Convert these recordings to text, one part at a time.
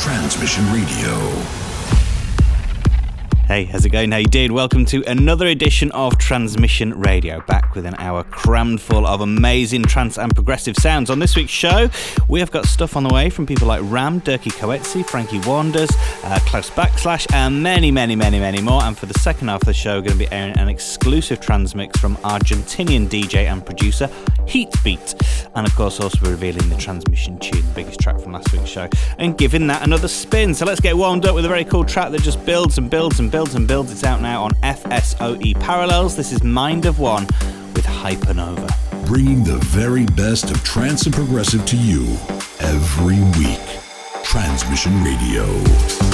Transmission Radio. Hey, how's it going? How you doing? Welcome to another edition of Transmission Radio, back with an hour crammed full of amazing trance and progressive sounds. On this week's show, we have got stuff on the way from people like Ram, Dirkie Coetzee, Frankie Waanders, uh, Klaus Backslash, and many, many, many, many more. And for the second half of the show, we're going to be airing an exclusive transmix from Argentinian DJ and producer Heatbeat. And of course, also revealing the transmission tune, the biggest track from last week's show, and giving that another spin. So let's get warmed up with a very cool track that just builds and builds and builds and builds. It's out now on FSOE Parallels. This is Mind of One with Hypernova. Bringing the very best of trance and progressive to you every week. Transmission Radio.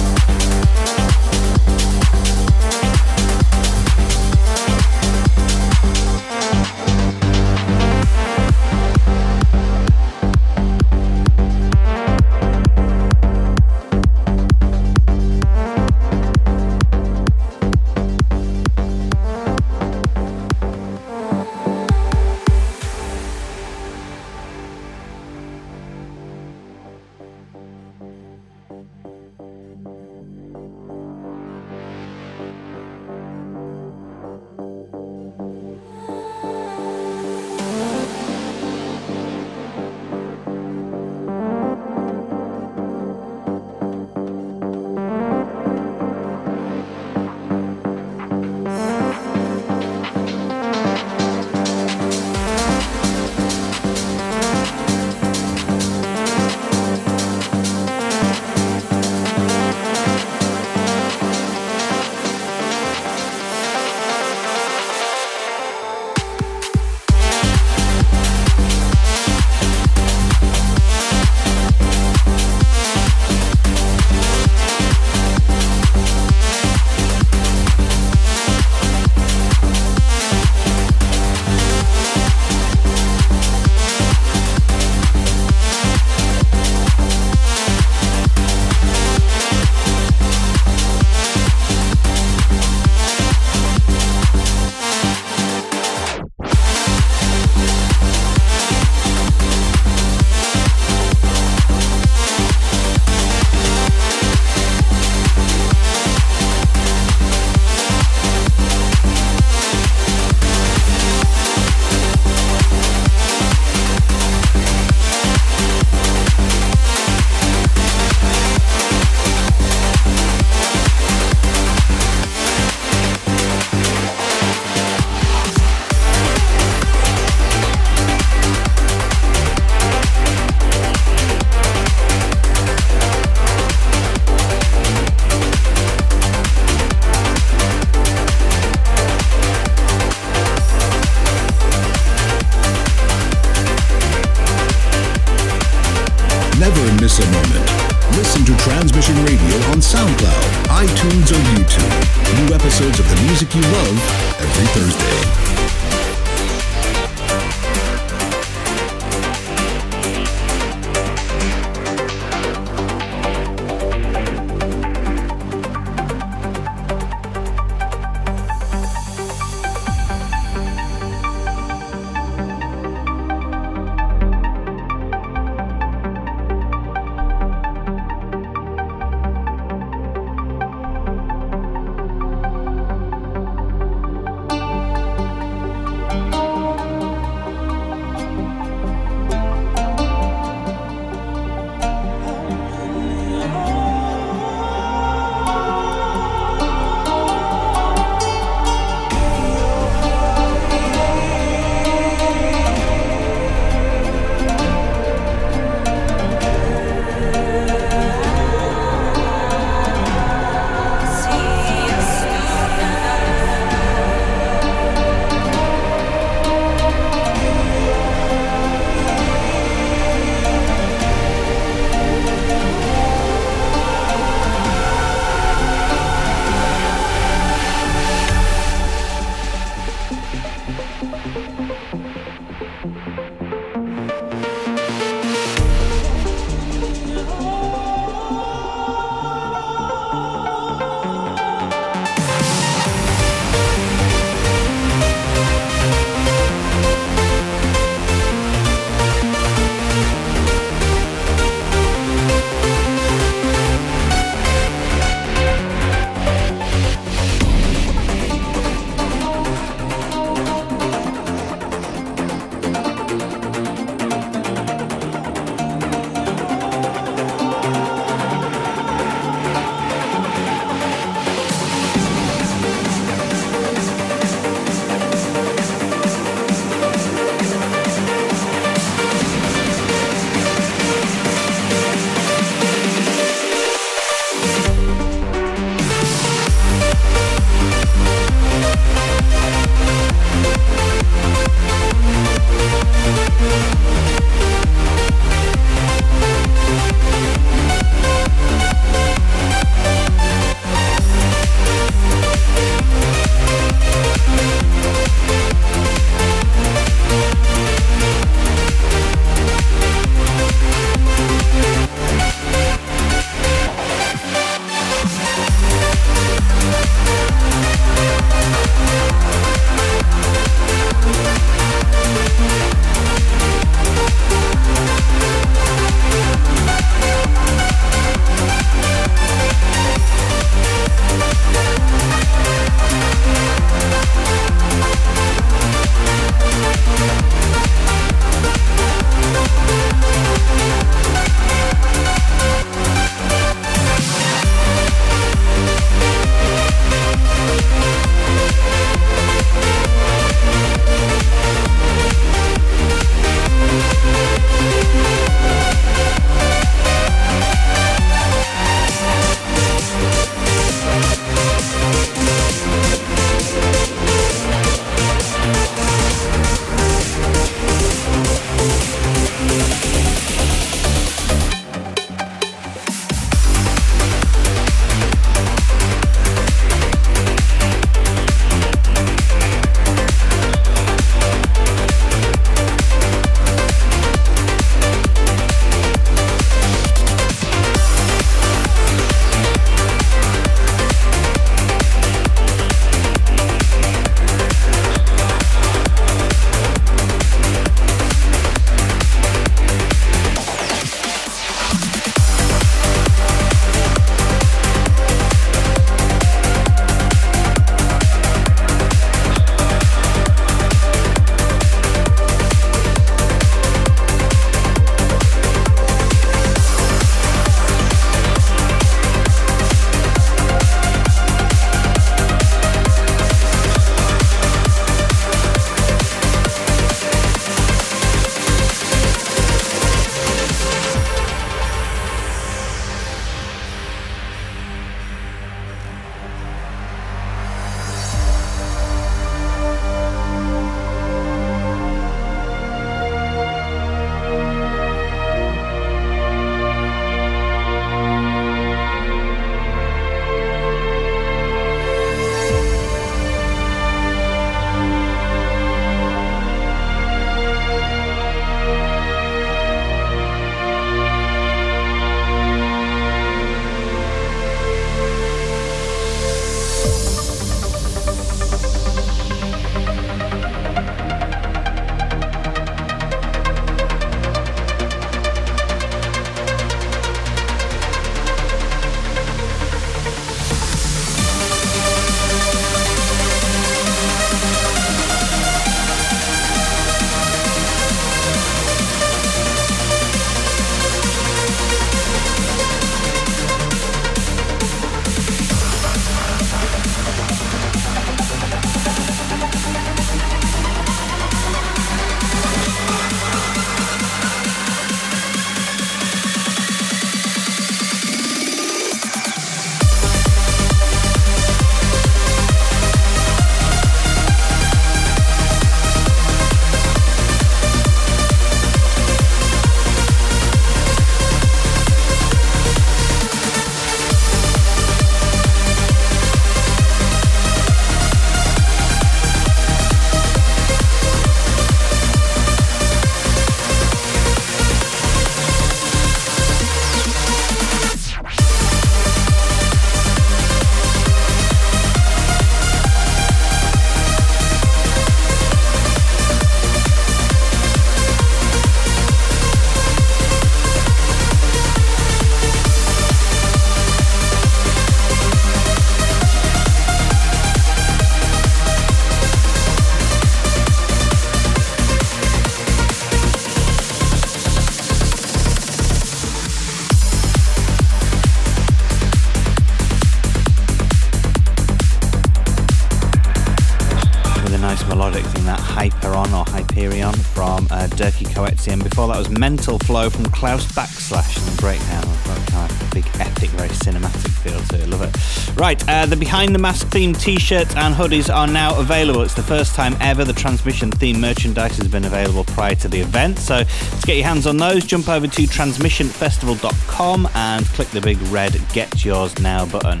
Was Mental Flow from Klaus Backslash and the breakdown of kind of big, epic, very cinematic feel to it. Love it. Right, uh, the Behind the Mask themed t shirts and hoodies are now available. It's the first time ever the transmission theme merchandise has been available prior to the event. So to get your hands on those, jump over to transmissionfestival.com and click the big red Get Yours Now button.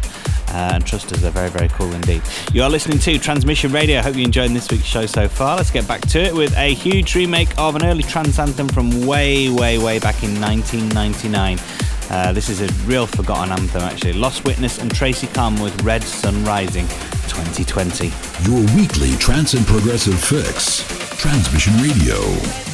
Uh, and trust us, they're very, very cool indeed. You are listening to Transmission Radio. I hope you're enjoying this week's show so far. Let's get back to it with a huge remake of an early trance anthem from way, way, way back in 1999. Uh, this is a real forgotten anthem, actually. Lost Witness and Tracey Carmen with Red Sun Rising 2020. Your weekly trance and progressive fix. Transmission Radio.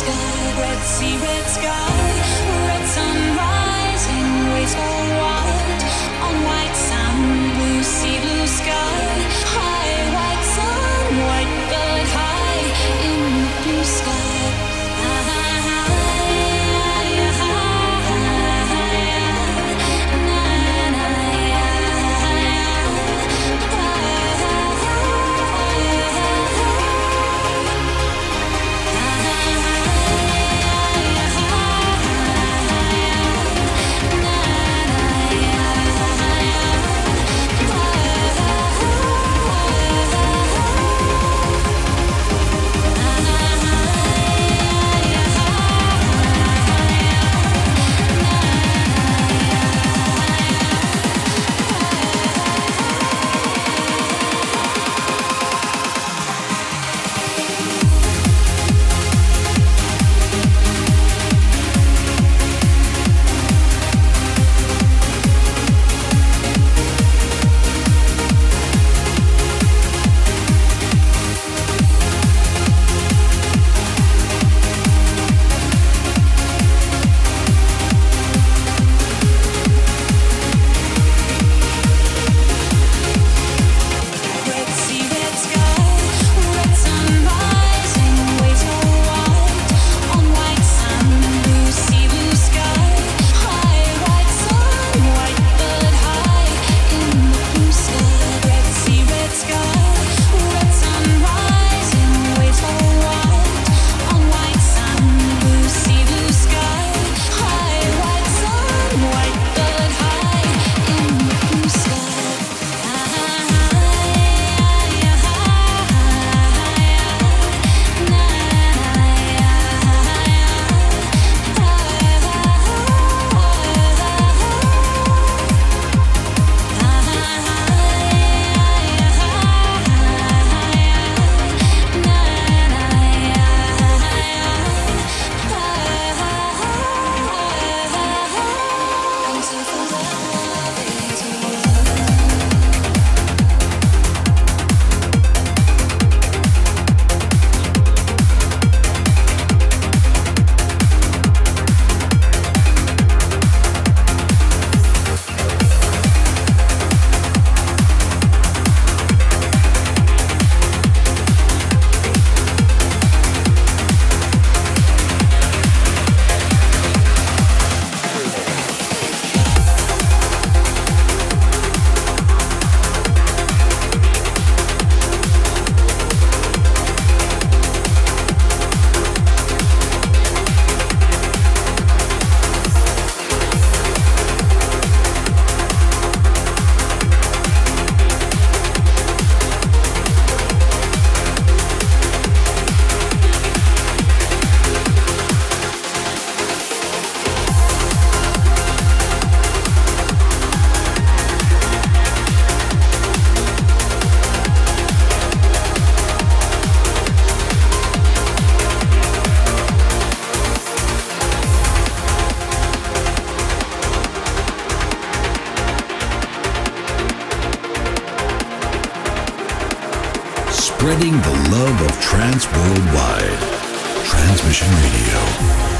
sky, red sea, red sky, red sun rising, waves fall. Worldwide. Transmission Radio.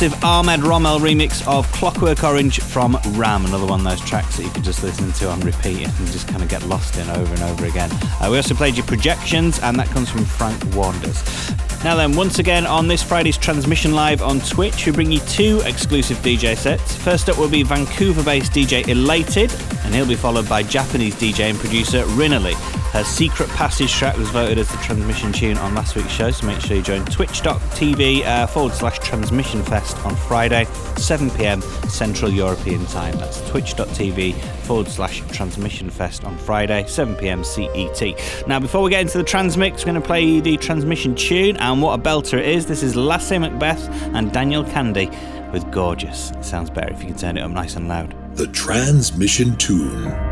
Massive Ahmed Romel remix of Clockwork Orange from Ram, another one of those tracks that you could just listen to on repeat and just kind of get lost in over and over again. Uh, we also played you Projections, and that comes from Frank Waanders. Now then, once again on this Friday's transmission live on Twitch, we bring you two exclusive DJ sets. First up will be Vancouver-based DJ Elated, and he'll be followed by Japanese DJ and producer Rinali. Her Secret Passage track was voted as the transmission tune on last week's show, so make sure you join twitch.tv uh, forward slash transmission fest on Friday, 7 pm Central European time. That's twitch.tv forward slash transmission fest on Friday, 7 pm CET. Now, before we get into the transmix, we're going to play the transmission tune, and what a belter it is. This is Lasse Macbeth and Daniel Kandi with Gorgeous. It sounds better if you can turn it up nice and loud. The transmission tune.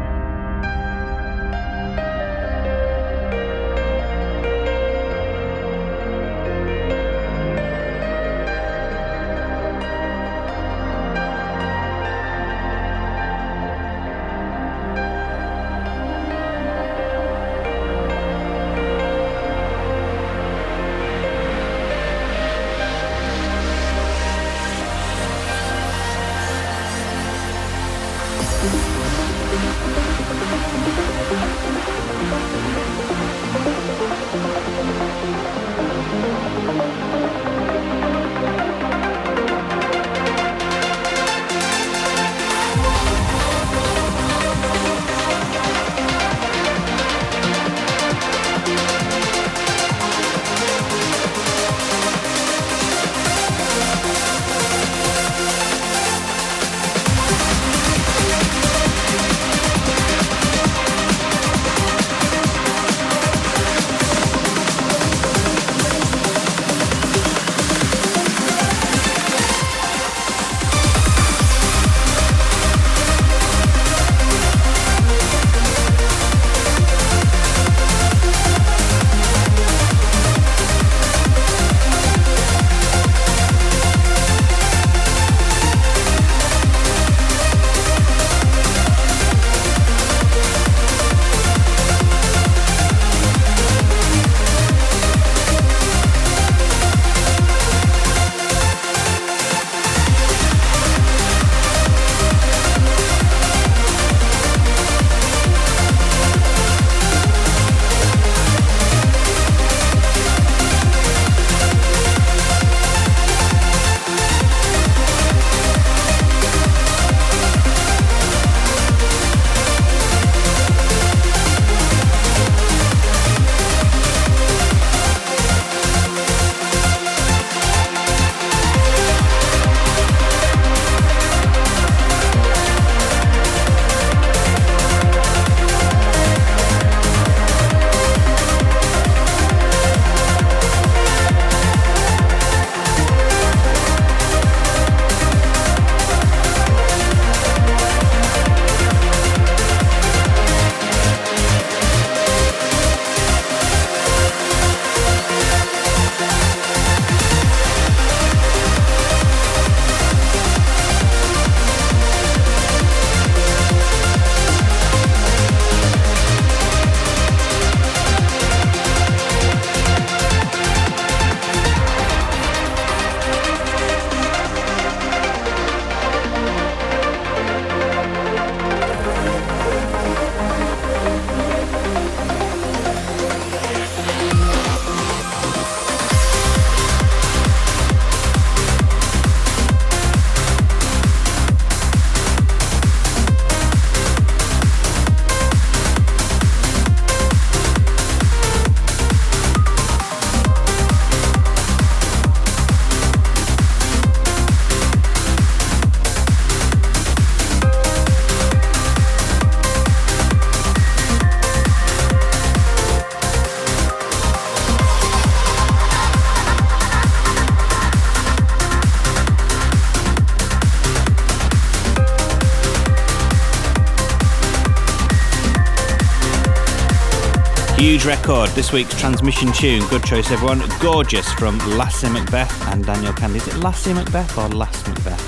Huge record. This week's transmission tune. Good choice, everyone. Gorgeous from Lassie Macbeth and Daniel Kandi. Is it Lassie Macbeth or Lass Macbeth?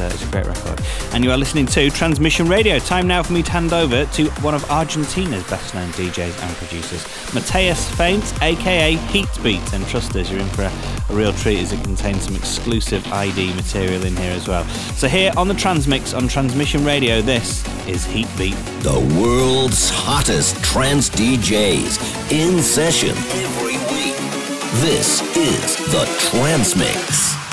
Uh, it's a great record. And you are listening to Transmission Radio. Time now for me to hand over to one of Argentina's best known DJs and producers, Matias Faint, aka Heatbeat. And trust us, you're in for a, a real treat as it contains some exclusive ID material in here as well. So, here on the Transmix on Transmission Radio, this is Heatbeat. The world's hottest trance DJs in session every week. This is the Transmix.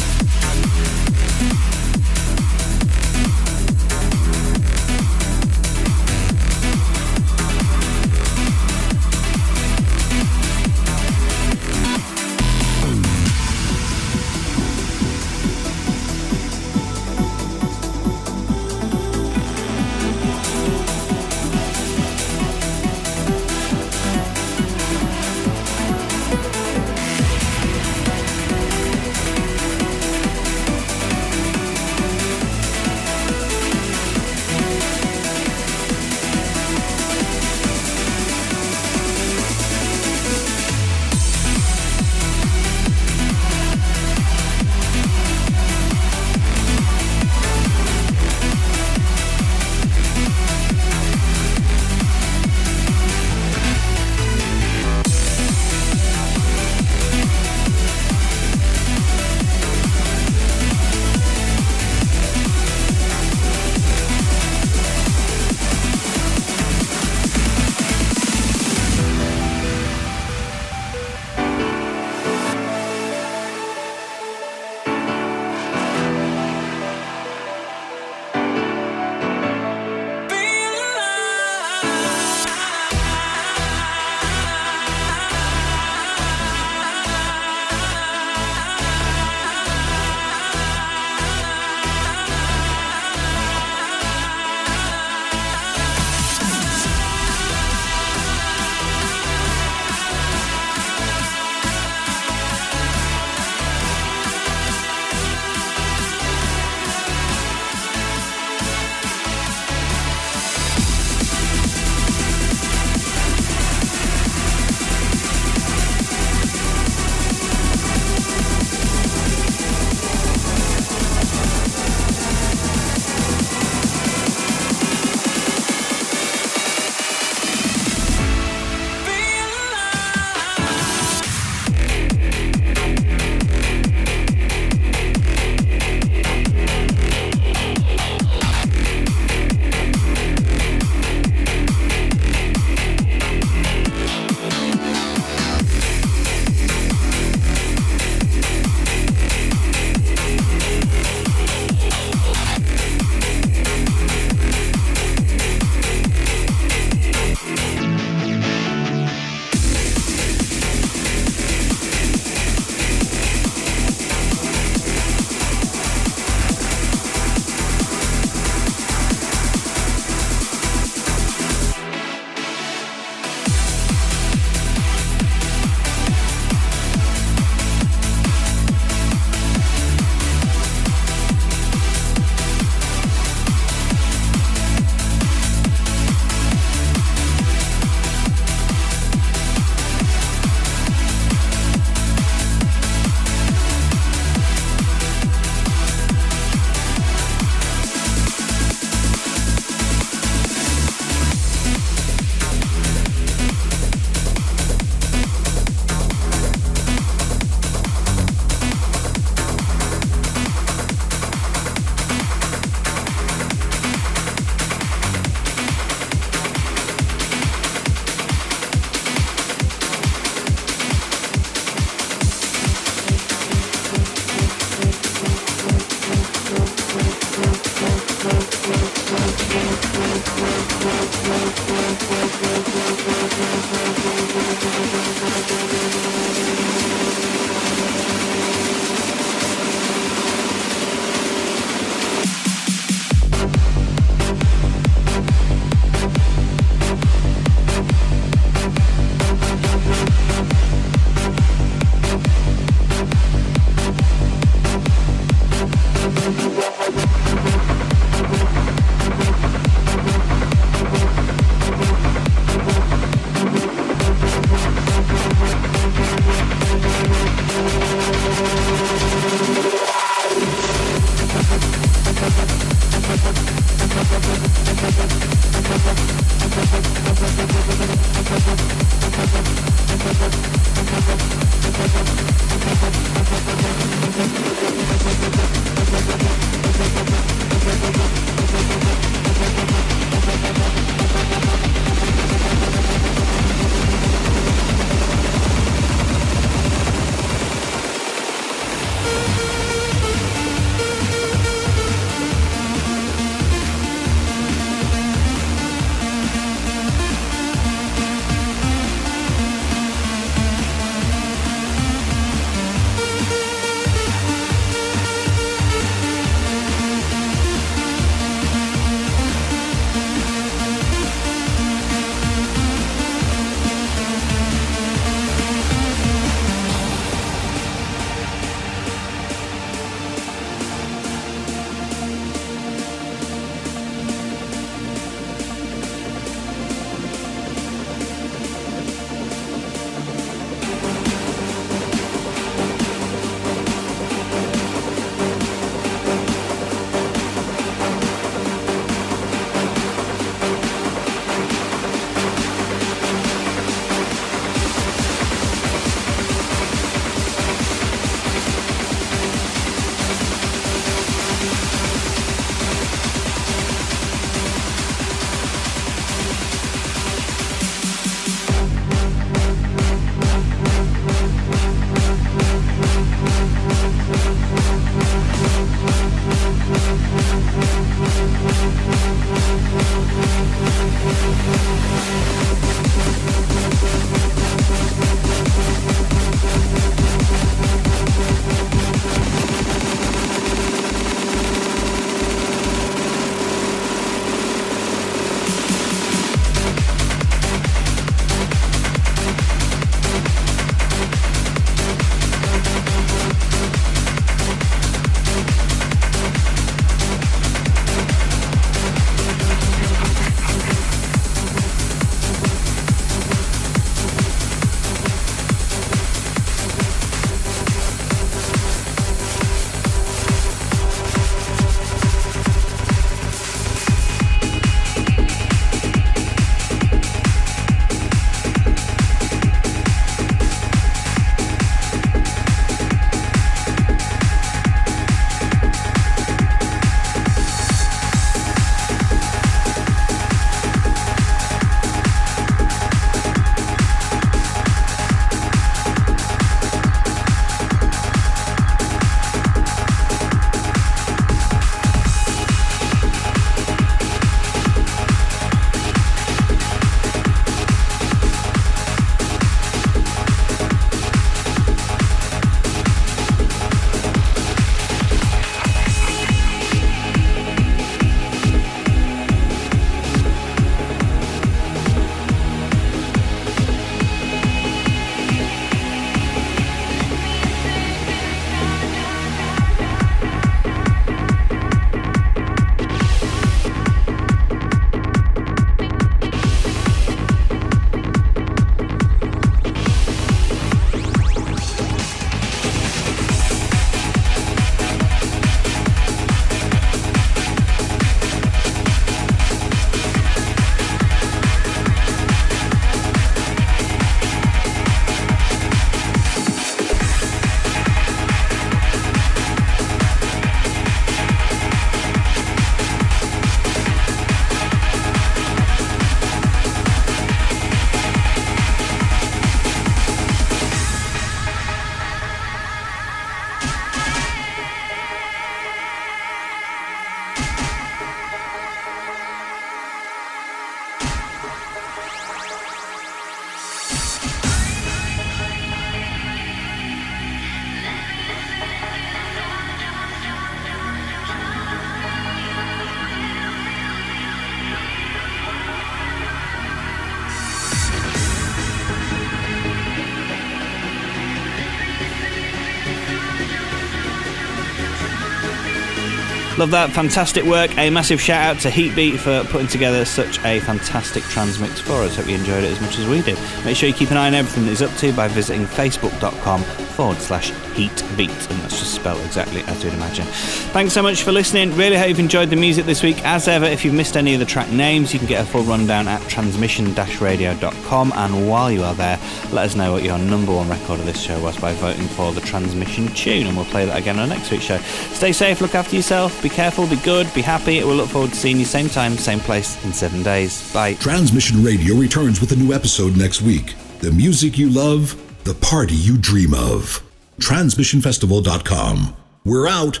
That. Fantastic work. A massive shout out to Heatbeat for putting together such a fantastic transmix for us. Hope you enjoyed it as much as we did. Make sure you keep an eye on everything that he's up to by visiting facebook.com forward slash heat beat. And that's just spelled exactly as you'd imagine. Thanks so much for listening. Really hope you've enjoyed the music this week. As ever, if you've missed any of the track names, you can get a full rundown at transmission-radio.com. And while you are there, let us know what your number one record of this show was by voting for the transmission tune. And we'll play that again on next week's show. Stay safe, look after yourself, be careful, be good, be happy. We'll look forward to seeing you same time, same place in seven days. Bye. Transmission Radio returns with a new episode next week. The music you love, the party you dream of. TransmissionFestival.com. We're out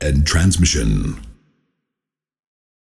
and transmission.